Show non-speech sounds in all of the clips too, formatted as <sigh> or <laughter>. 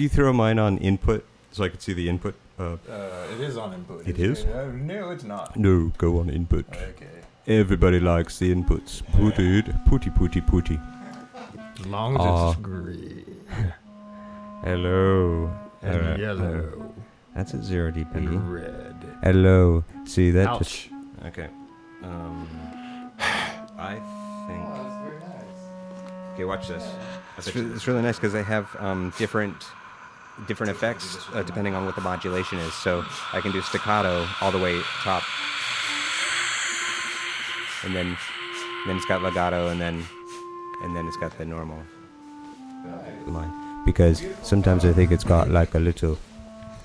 you throw mine on input so I could see the input? Uh, Uh, it is on input. It's- is? uh, no, it's not. no, go on input. Okay. Everybody likes the inputs. Put it. Putty, putty, putty. As long as Aw. it's green <laughs> Hello. and Alright, yellow That's at zero dB. and red. Hello. See that? Ouch. Just, okay. Um, <sighs> I think. Okay, watch this. It's, re- it's really nice because they have um, different different effects uh, depending on what the modulation is. So I can do staccato all the way top, and then then it's got legato, and then and then it's got the normal line. Because sometimes I think it's got like a little.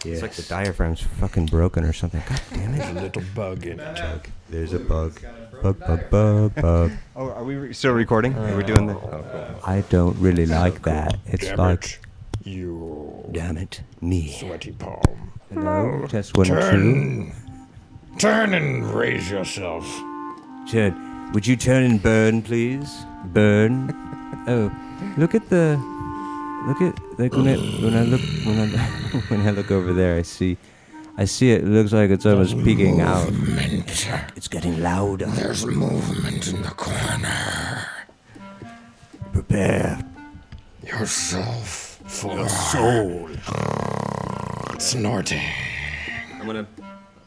It's like the diaphragm's fucking broken or something. God damn it. There's <laughs> a little bug in it. There's a bug. Bug, bug, bug, bug. Oh, are we re- still recording? Are we doing the? I don't really like that. It's Damn like, it. You damn it, me. sweaty palm. Hello, test one, two. Turn. Turn and raise yourself. Turn. Would you turn and burn, please? Burn. Oh, look at the. Look at like when I when I look when I <laughs> when I look over there, I see, I see it. It looks like it's almost peeking out. It's getting louder. There's movement in the corner. Prepare. Yourself for Soul. snorting. I'm gonna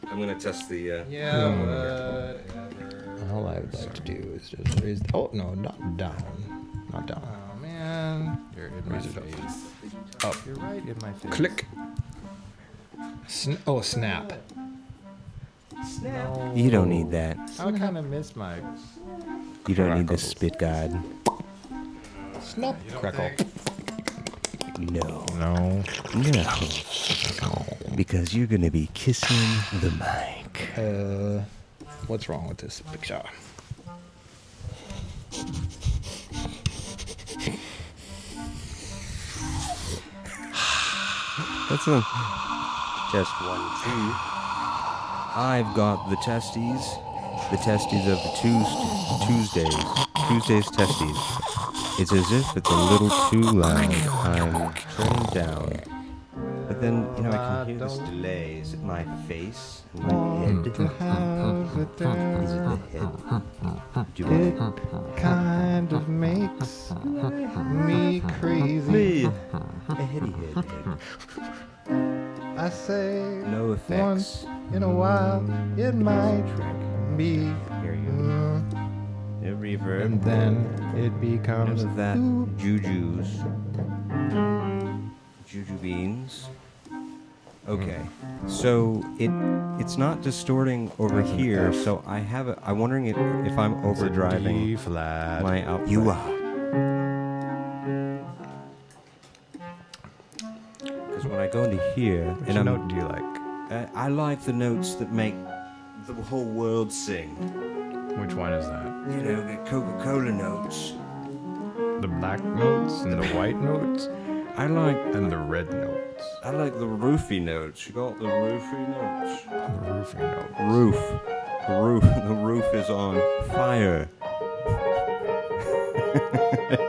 I'm gonna test the. Uh, Yeah, whatever. All I would like to do is just raise. Oh no, not down, not down. Oh man, you're in my Raise it up. face. Up. You're right in my face. Click. Sn- oh, snap. No. You don't need that. I kind of miss my. You don't need the spit guide. Snap. Crackle. No. No. No. Because you're gonna be kissing the mic. Uh, what's wrong with this picture? That's a test one, two. I've got the testes. The testes of the Tues- Tuesdays. Tuesdays testes. It's as if it's a little too loud. I'm turning down. But then, you know, I can hear this delay. Is it my face and my head? Is it the head? Do I- kind of makes me crazy. Me. A heady head. head. I say No effects. once in a while it might be, Here you go. No reverb. and then it becomes of that juju's. Juju beans. Okay. So it it's not distorting over here, so I have a I'm wondering if, if I'm overdriving D flat. my output. You are. Because when I go into here Which and I'm note do you like? uh, I like the notes that make the whole world sing. Which one is that? You know, the Coca-Cola notes. The black notes and the white notes I like and the red notes. I like the roofy notes. You got the roofy notes. The roofing notes. Roof. The roof. The roof is on fire. <laughs>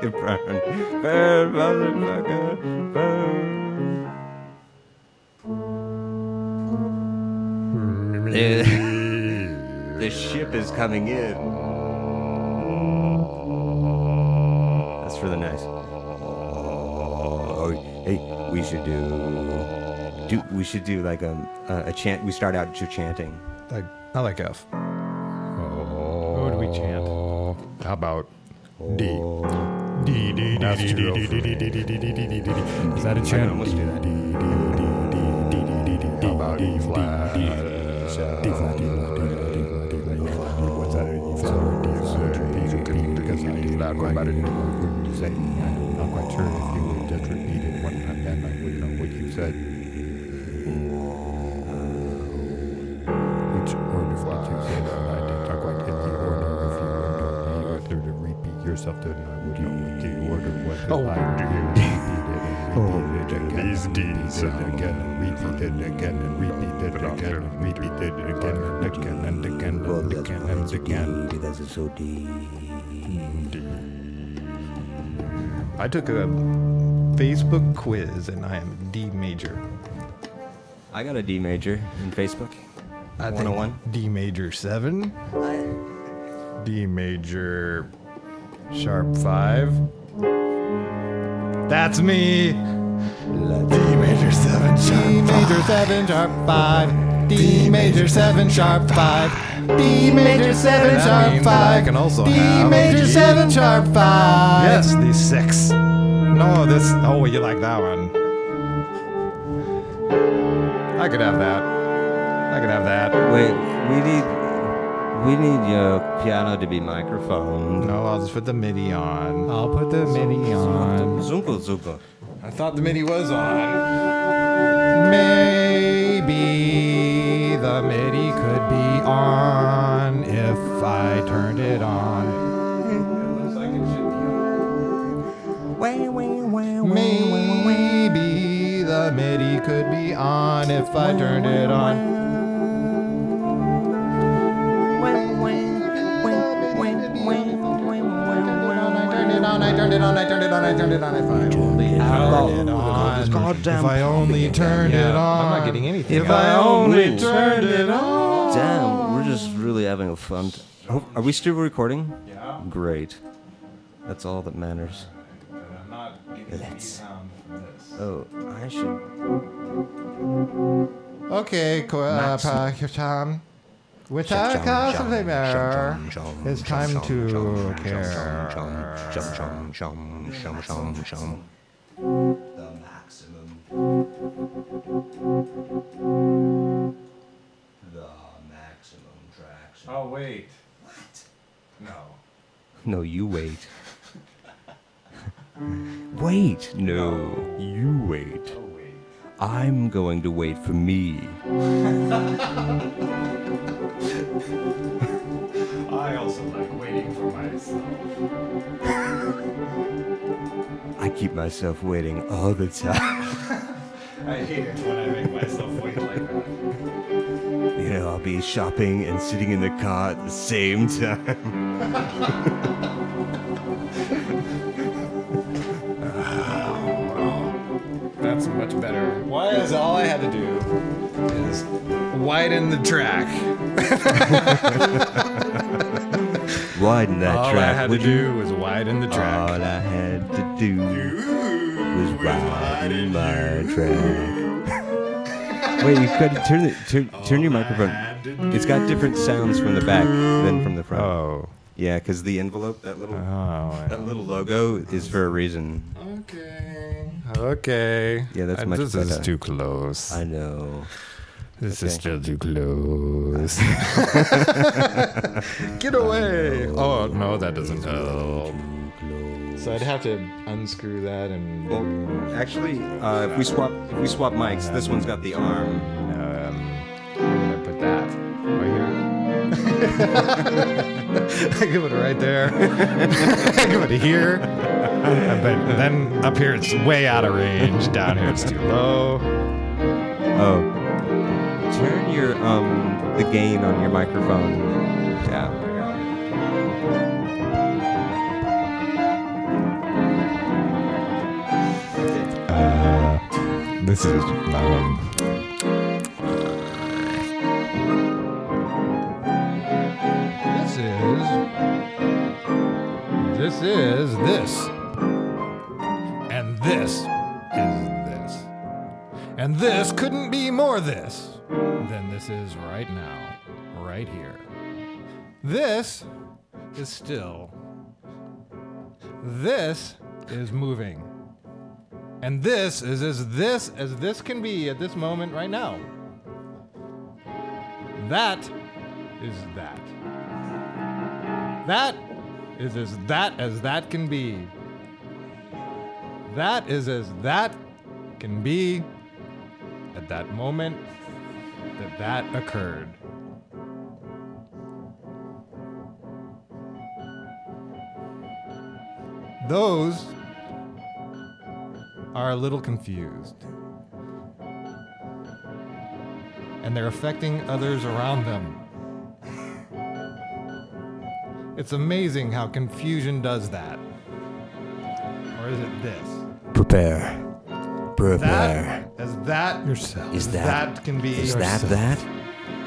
burn, burn, motherfucker, burn. The, hmm. <laughs> the ship is coming in. That's for the nice. Oh, hey, we should do. Do we should do like a a, a chant? We start out just chanting. Like I like F. Oh. What do we chant? How about D? D D D That's D too D low D for D me. D D D D D D D. Is that a I can chant? almost do that. D D D D D D D D. How about E flat? D flat. D flat. D flat. D flat. Not quite about it. Uh, what you say? I'm not quite sure if you would just repeat it one time, then I would know what you said. Which order flat you said? I did not quite get the order. If you would know the order to repeat yourself, then I would know what the order was. Oh, I repeat it and it again. These D's again and repeat it again and repeat it again and repeat it again and again and again and again and again. I took a Facebook quiz, and I am D major. I got a D major in Facebook. I think 101. D major seven. D major sharp five. That's me. D major seven sharp D major seven sharp five. D major seven sharp five. D major seven That sharp means that I five. can also D have major G. seven sharp five. Yes, the six. No, this. Oh, you like that one? I could have that. I could have that. Wait, we need we need your piano to be microphone. No, I'll just put the MIDI on. I'll put the MIDI on. Zunko zunko. I thought the MIDI was on. Maybe the MIDI could be on if I turned it on. It looks like it should be on. Maybe the MIDI could be on if I turned it on. On, I turned it on, I turned it on, I turned it on. If I only turned it on. Goddamn If I only turned it on. I'm not getting anything. If I only turned it on. Damn, we're just really having a fun. T- oh, are we still recording? Yeah. Great. That's all that matters. I'm not getting Let's- sound from this. Oh, I should. Okay, co- uh, Tom. With our customer, it's time to care. The maximum. The maximum tracks. Oh wait. What? No. No, you wait. wait. No, you wait. Oh wait. I'm going to wait for me. <laughs> I also like waiting for myself. <laughs> I keep myself waiting all the time. <laughs> I hate it when I make myself wait like that. You know, I'll be shopping and sitting in the car at the same time. That's much better. Why is all I had to do is widen the track. <laughs> Widen that all track. I had to you? do was widen the track. All I had to do was widen my track. Wait, you could turn it, turn, turn your microphone. It's got different sounds from the back than from the front. Oh. Yeah, because the envelope, that little, Oh. that little logo, is for a reason. Okay. Okay. Yeah, that's Uh, much This is too close. I know. This is still too close. <laughs> Get away! Oh no, that doesn't help. So I'd have to unscrew that and Well, actually, uh, if we swap, if we swap mics, this one's got the arm. um, I'm gonna put that right here. <laughs> I give it right there. <laughs> I give it here. But then up here it's way out of range. Down here it's too low. Oh, turn your um the gain on your microphone down. Uh, this is um, this is this is this and this couldn't be more this than this is right now right here this is still this is moving and this is as this as this can be at this moment right now. That is that. That is as that as that can be. That is as that can be at that moment that that occurred. Those are a little confused. And they're affecting others around them. It's amazing how confusion does that. Or is it this? Prepare. Prepare. That, that, Yourself. Is that that can be. is that that?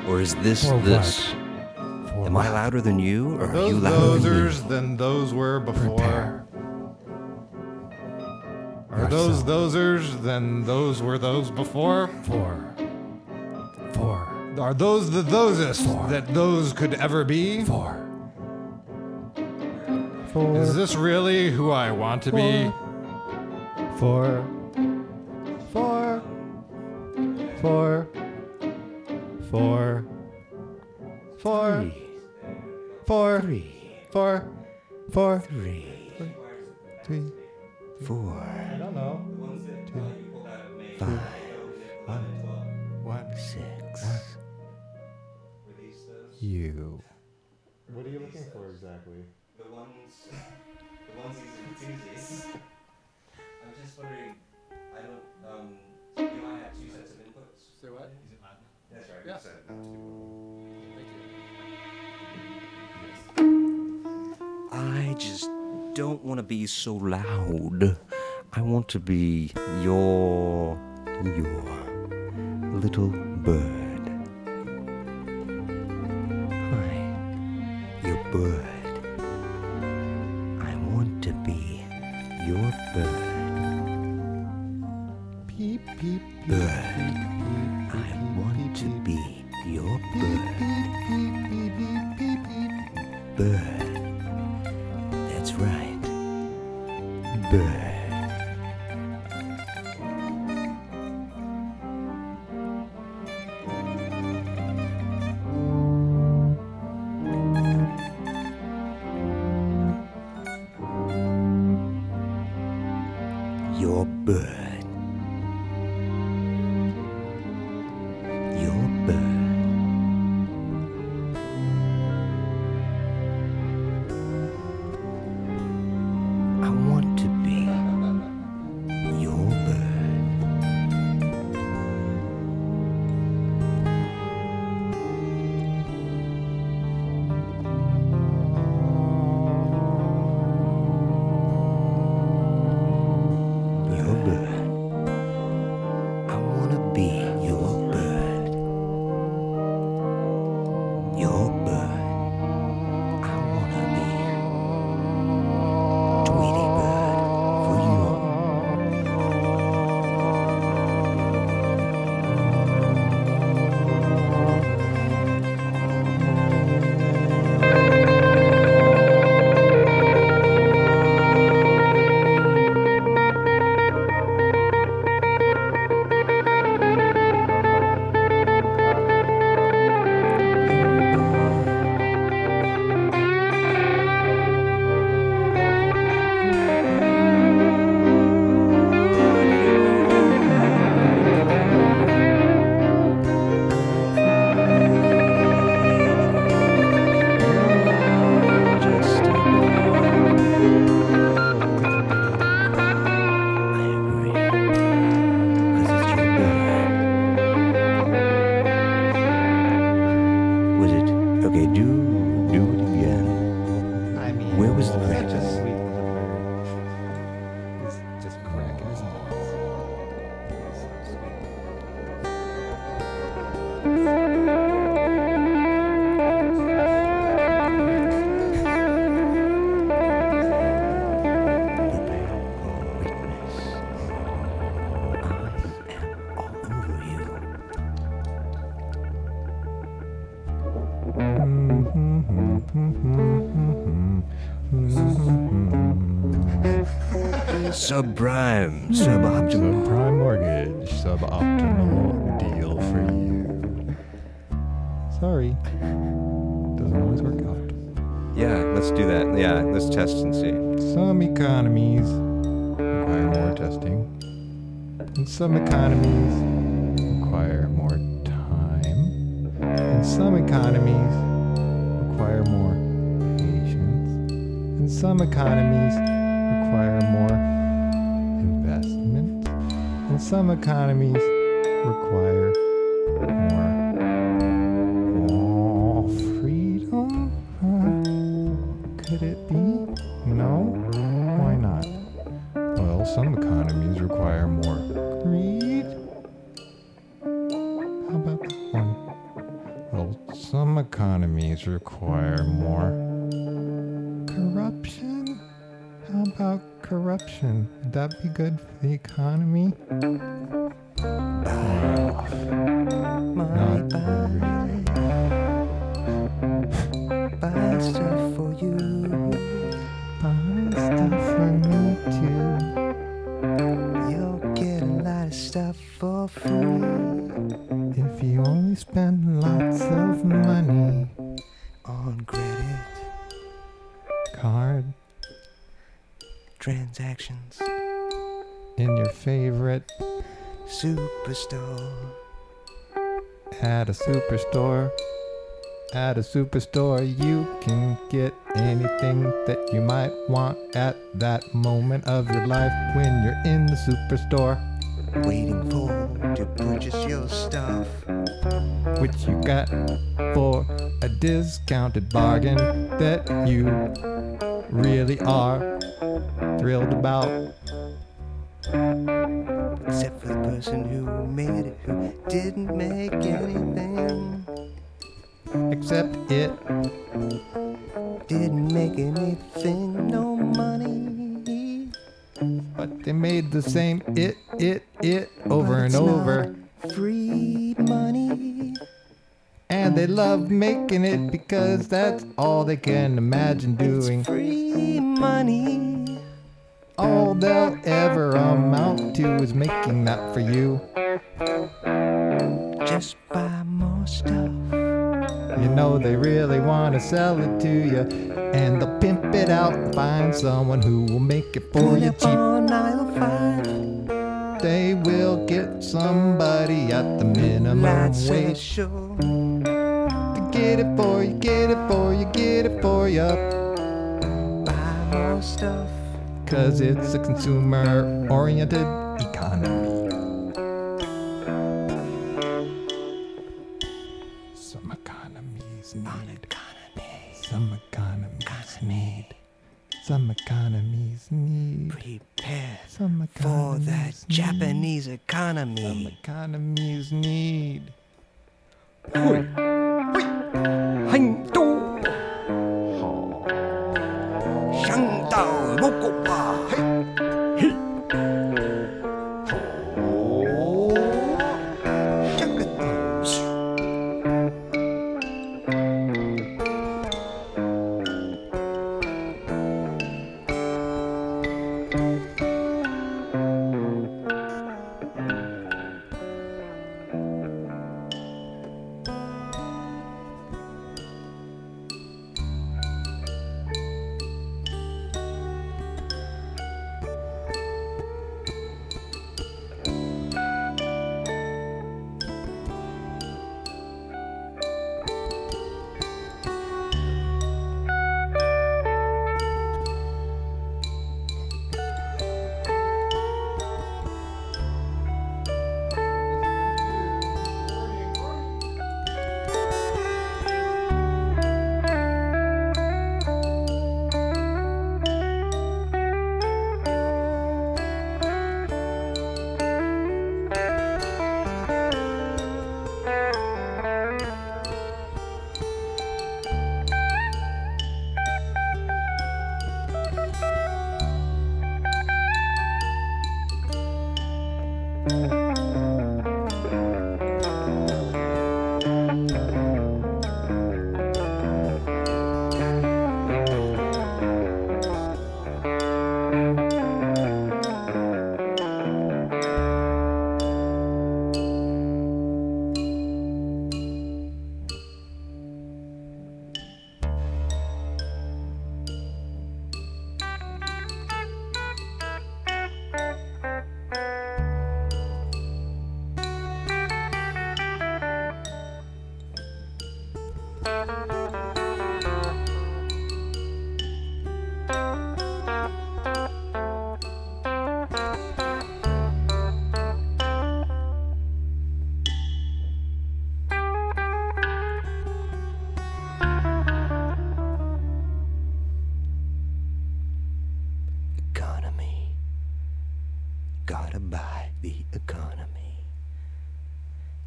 Or is this For this? Am I louder than you, or are those you louder than me? than those were before? Prepare. Are those thosers than those were those before? For. For. Are those the thosest that those could ever be? For. For. Is this really who I want to be? For. For. For. For. For. For. For. Three, Three. four, I don't know. five, One. You. What are you looking for exactly? The ones, the onesies and twosies. <laughs> I'm just wondering. I don't. Um, you know, I have two sets of inputs. Say what? Is it not? That's right. Yeah. Said not Thank you. I just don't want to be so loud. I want to be your your little bird. Hi, your bird. Subprime, suboptimal. Subprime mortgage, suboptimal deal for you. Sorry. Doesn't always work out. Yeah, let's do that. Yeah, let's test and see. Some economies require more testing, and some economies require more time, and some economies require more patience, and some economies require more investment, and some economies require more oh, freedom. Uh, could it be? No? Why not? Well, some economies require more greed. How about that one? Well, some economies require more corruption. How about corruption? Would that be good for the economy? Not really. In your favorite Superstore. at a superstore. At a superstore, you can get anything that you might want at that moment of your life when you're in the superstore, Waiting for to purchase your stuff. which you got for a discounted bargain that you really are thrilled about. Except for the person who made it, who didn't make anything. Except it Didn't make anything, no money. But they made the same it, it, it over and over. Free money. And they love making it because that's all they can imagine doing. It's free money. All they'll ever amount to is making that for you. Just buy more stuff. You know they really want to sell it to you. And they'll pimp it out and find someone who will make it for Pull you cheap. on aisle five. They will get somebody at the minimum Lights wage show. to get it for you, get it for you, get it for you. Buy more stuff. Cause it's a consumer oriented economy.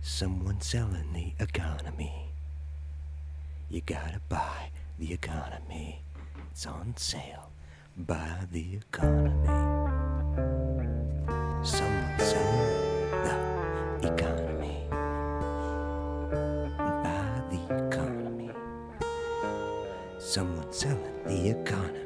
Someone selling the economy. You gotta buy the economy. It's on sale. Buy the economy. Someone selling the economy. Buy the economy. Someone selling the economy.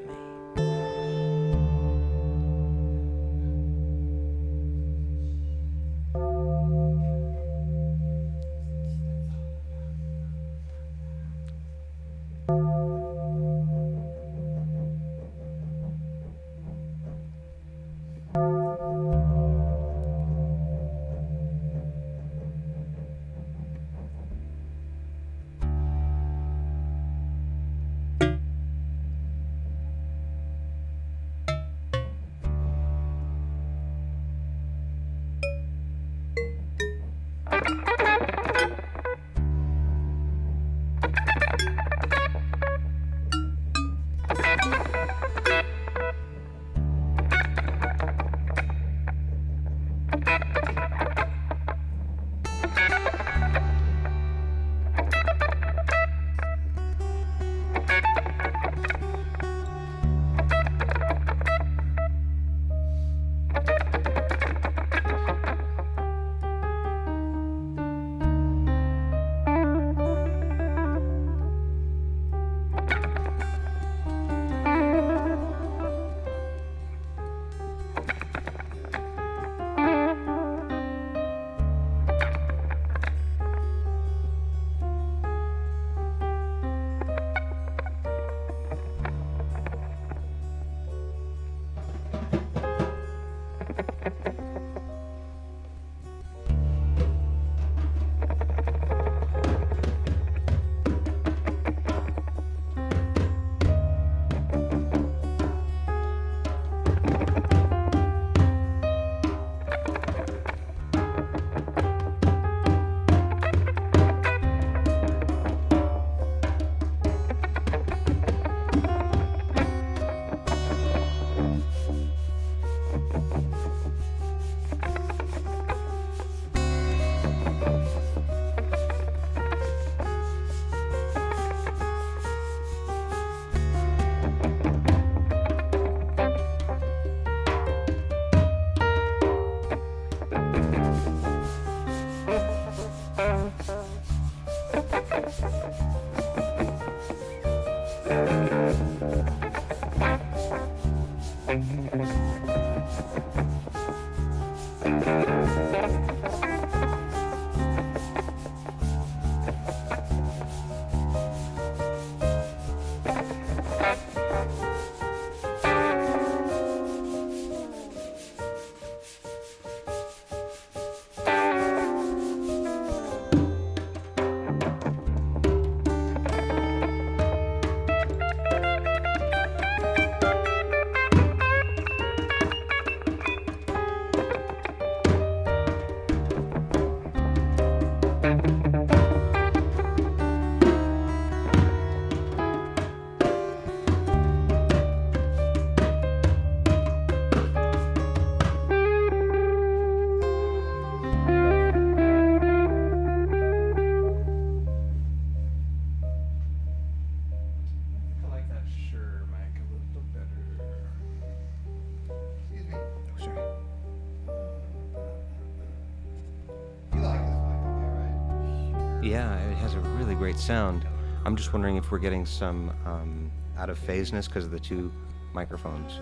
Has a really great sound. I'm just wondering if we're getting some um, out of phaseness because of the two microphones.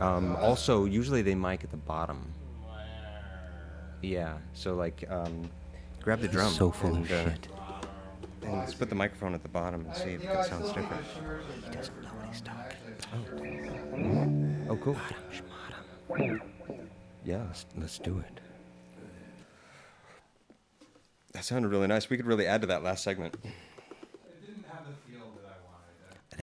Um, also, usually they mic at the bottom. Yeah, so like, um, grab the drum So full and, of uh, shit. and let's put the microphone at the bottom and see if it sounds different. He doesn't know what he's talking. Oh, cool. Schmadam. Yeah, let's, let's do it. That sounded really nice. We could really add to that last segment.